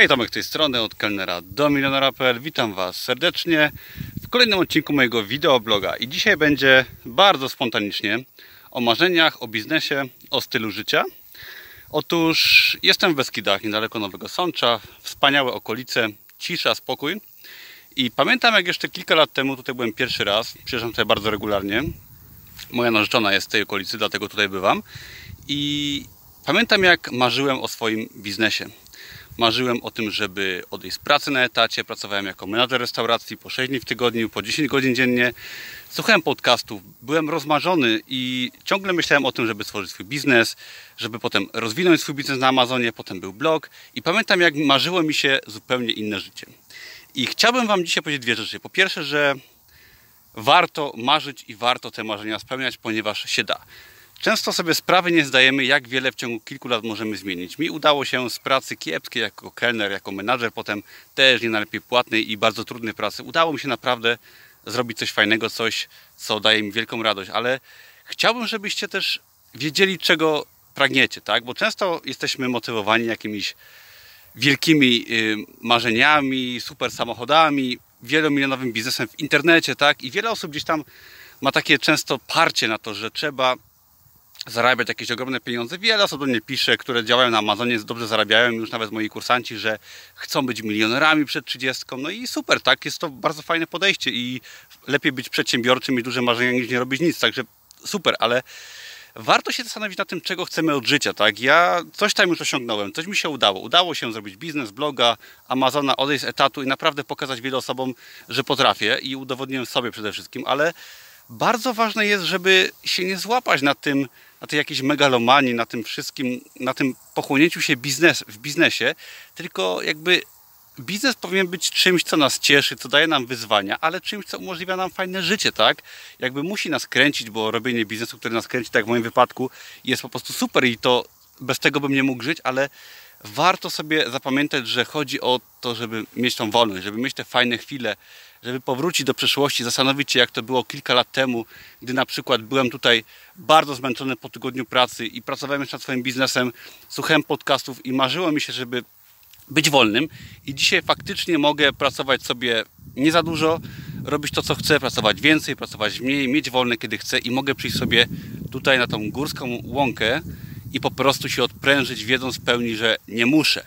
Hej, Tomek z tej strony, od kelnera do milionera.pl. Witam Was serdecznie w kolejnym odcinku mojego wideobloga. I dzisiaj będzie bardzo spontanicznie o marzeniach, o biznesie, o stylu życia. Otóż jestem w Beskidach, niedaleko Nowego Sącza. Wspaniałe okolice, cisza, spokój. I pamiętam, jak jeszcze kilka lat temu tutaj byłem pierwszy raz. Przyjeżdżam tutaj bardzo regularnie. Moja narzeczona jest z tej okolicy, dlatego tutaj bywam. I pamiętam, jak marzyłem o swoim biznesie. Marzyłem o tym, żeby odejść z pracy na etacie. Pracowałem jako menadżer restauracji po 6 dni w tygodniu, po 10 godzin dziennie. Słuchałem podcastów, byłem rozmarzony i ciągle myślałem o tym, żeby stworzyć swój biznes, żeby potem rozwinąć swój biznes na Amazonie. Potem był blog i pamiętam, jak marzyło mi się zupełnie inne życie. I chciałbym Wam dzisiaj powiedzieć dwie rzeczy. Po pierwsze, że warto marzyć i warto te marzenia spełniać, ponieważ się da. Często sobie sprawy nie zdajemy, jak wiele w ciągu kilku lat możemy zmienić. Mi udało się z pracy kiepskiej jako kelner, jako menadżer, potem też nie najlepiej płatnej i bardzo trudnej pracy, udało mi się naprawdę zrobić coś fajnego, coś, co daje mi wielką radość, ale chciałbym, żebyście też wiedzieli, czego pragniecie, tak? Bo często jesteśmy motywowani jakimiś wielkimi y, marzeniami, super samochodami, wielomilionowym biznesem w internecie, tak? I wiele osób gdzieś tam ma takie często parcie na to, że trzeba zarabiać jakieś ogromne pieniądze. Wiele osób do mnie pisze, które działają na Amazonie, dobrze zarabiają, już nawet moi kursanci, że chcą być milionerami przed 30. No i super, tak? Jest to bardzo fajne podejście i lepiej być przedsiębiorczym, mieć duże marzenia niż nie robić nic, także super, ale warto się zastanowić nad tym, czego chcemy od życia, tak? Ja coś tam już osiągnąłem, coś mi się udało. Udało się zrobić biznes, bloga, Amazona, odejść z etatu i naprawdę pokazać wielu osobom, że potrafię i udowodniłem sobie przede wszystkim, ale bardzo ważne jest, żeby się nie złapać na tym, na tej jakiejś megalomanii, na tym wszystkim, na tym pochłonięciu się biznes, w biznesie, tylko jakby biznes powinien być czymś, co nas cieszy, co daje nam wyzwania, ale czymś, co umożliwia nam fajne życie, tak? Jakby musi nas kręcić, bo robienie biznesu, który nas kręci, tak jak w moim wypadku, jest po prostu super i to bez tego bym nie mógł żyć, ale warto sobie zapamiętać, że chodzi o to, żeby mieć tą wolność, żeby mieć te fajne chwile, żeby powrócić do przeszłości, zastanowić się, jak to było kilka lat temu, gdy na przykład byłem tutaj bardzo zmęczony po tygodniu pracy i pracowałem jeszcze nad swoim biznesem, słuchałem podcastów i marzyło mi się, żeby być wolnym. I dzisiaj faktycznie mogę pracować sobie nie za dużo, robić to, co chcę, pracować więcej, pracować mniej, mieć wolne, kiedy chcę i mogę przyjść sobie tutaj na tą górską łąkę i po prostu się odprężyć, wiedząc w pełni, że nie muszę.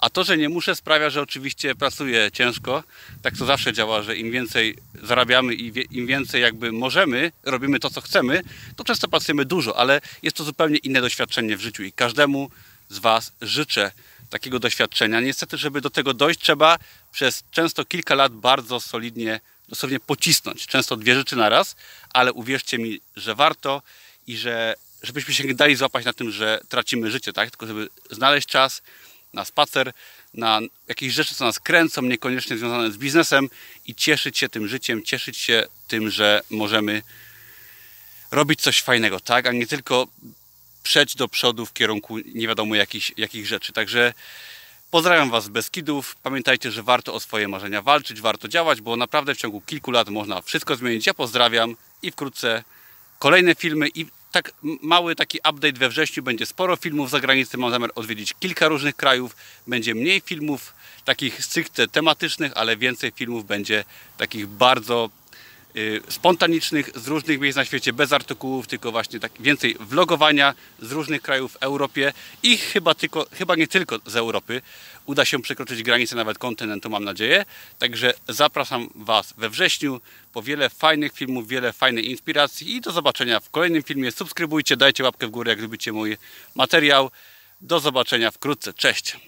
A to, że nie muszę, sprawia, że oczywiście pracuję ciężko. Tak to zawsze działa, że im więcej zarabiamy i im więcej jakby możemy, robimy to, co chcemy, to często pracujemy dużo, ale jest to zupełnie inne doświadczenie w życiu i każdemu z Was życzę takiego doświadczenia. Niestety, żeby do tego dojść, trzeba przez często kilka lat bardzo solidnie, dosłownie pocisnąć. Często dwie rzeczy naraz, ale uwierzcie mi, że warto i że żebyśmy się nie dali złapać na tym, że tracimy życie, tak? Tylko żeby znaleźć czas, na spacer, na jakieś rzeczy, co nas kręcą, niekoniecznie związane z biznesem i cieszyć się tym życiem, cieszyć się tym, że możemy robić coś fajnego, tak? A nie tylko przejść do przodu w kierunku nie wiadomo jakich, jakich rzeczy. Także pozdrawiam Was z Beskidów. Pamiętajcie, że warto o swoje marzenia walczyć, warto działać, bo naprawdę w ciągu kilku lat można wszystko zmienić. Ja pozdrawiam i wkrótce kolejne filmy i tak mały taki update we wrześniu będzie sporo filmów za granicą. Mam zamiar odwiedzić kilka różnych krajów. Będzie mniej filmów takich stricte tematycznych, ale więcej filmów będzie takich bardzo spontanicznych z różnych miejsc na świecie, bez artykułów, tylko właśnie tak więcej vlogowania z różnych krajów w Europie i chyba, tylko, chyba nie tylko z Europy. Uda się przekroczyć granicę nawet kontynentu, mam nadzieję. Także zapraszam Was we wrześniu po wiele fajnych filmów, wiele fajnej inspiracji i do zobaczenia w kolejnym filmie. Subskrybujcie, dajcie łapkę w górę, jak lubicie mój materiał. Do zobaczenia wkrótce. Cześć!